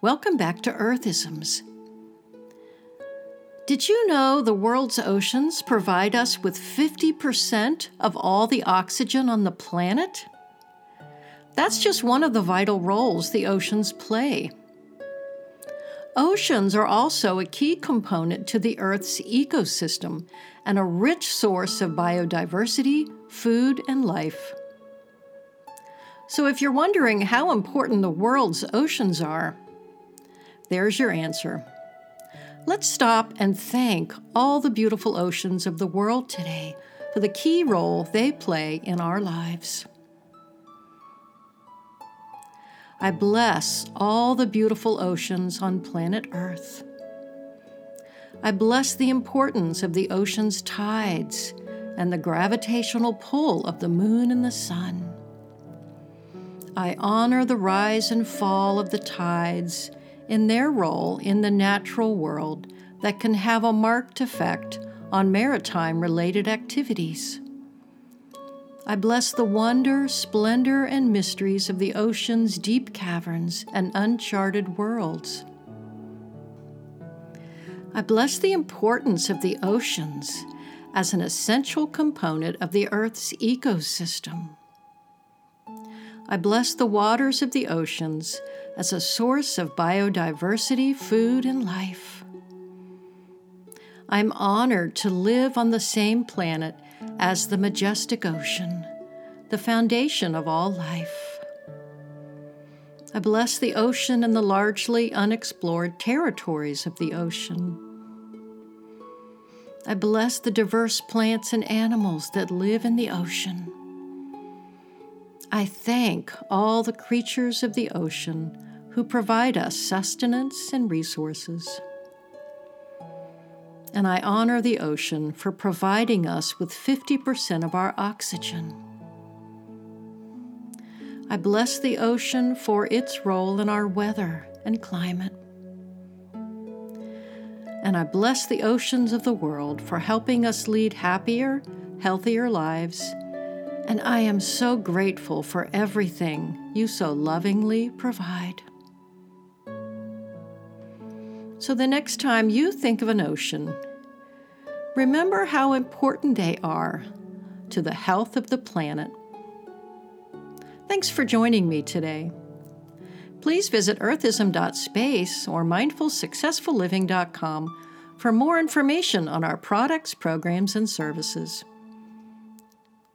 Welcome back to Earthisms. Did you know the world's oceans provide us with 50% of all the oxygen on the planet? That's just one of the vital roles the oceans play. Oceans are also a key component to the Earth's ecosystem and a rich source of biodiversity, food, and life. So, if you're wondering how important the world's oceans are, there's your answer. Let's stop and thank all the beautiful oceans of the world today for the key role they play in our lives. I bless all the beautiful oceans on planet Earth. I bless the importance of the ocean's tides and the gravitational pull of the moon and the sun. I honor the rise and fall of the tides in their role in the natural world that can have a marked effect on maritime related activities. I bless the wonder, splendor, and mysteries of the ocean's deep caverns and uncharted worlds. I bless the importance of the oceans as an essential component of the Earth's ecosystem. I bless the waters of the oceans as a source of biodiversity, food, and life. I'm honored to live on the same planet as the majestic ocean, the foundation of all life. I bless the ocean and the largely unexplored territories of the ocean. I bless the diverse plants and animals that live in the ocean. I thank all the creatures of the ocean who provide us sustenance and resources. And I honor the ocean for providing us with 50% of our oxygen. I bless the ocean for its role in our weather and climate. And I bless the oceans of the world for helping us lead happier, healthier lives and I am so grateful for everything you so lovingly provide. So, the next time you think of an ocean, remember how important they are to the health of the planet. Thanks for joining me today. Please visit earthism.space or mindfulsuccessfulliving.com for more information on our products, programs, and services.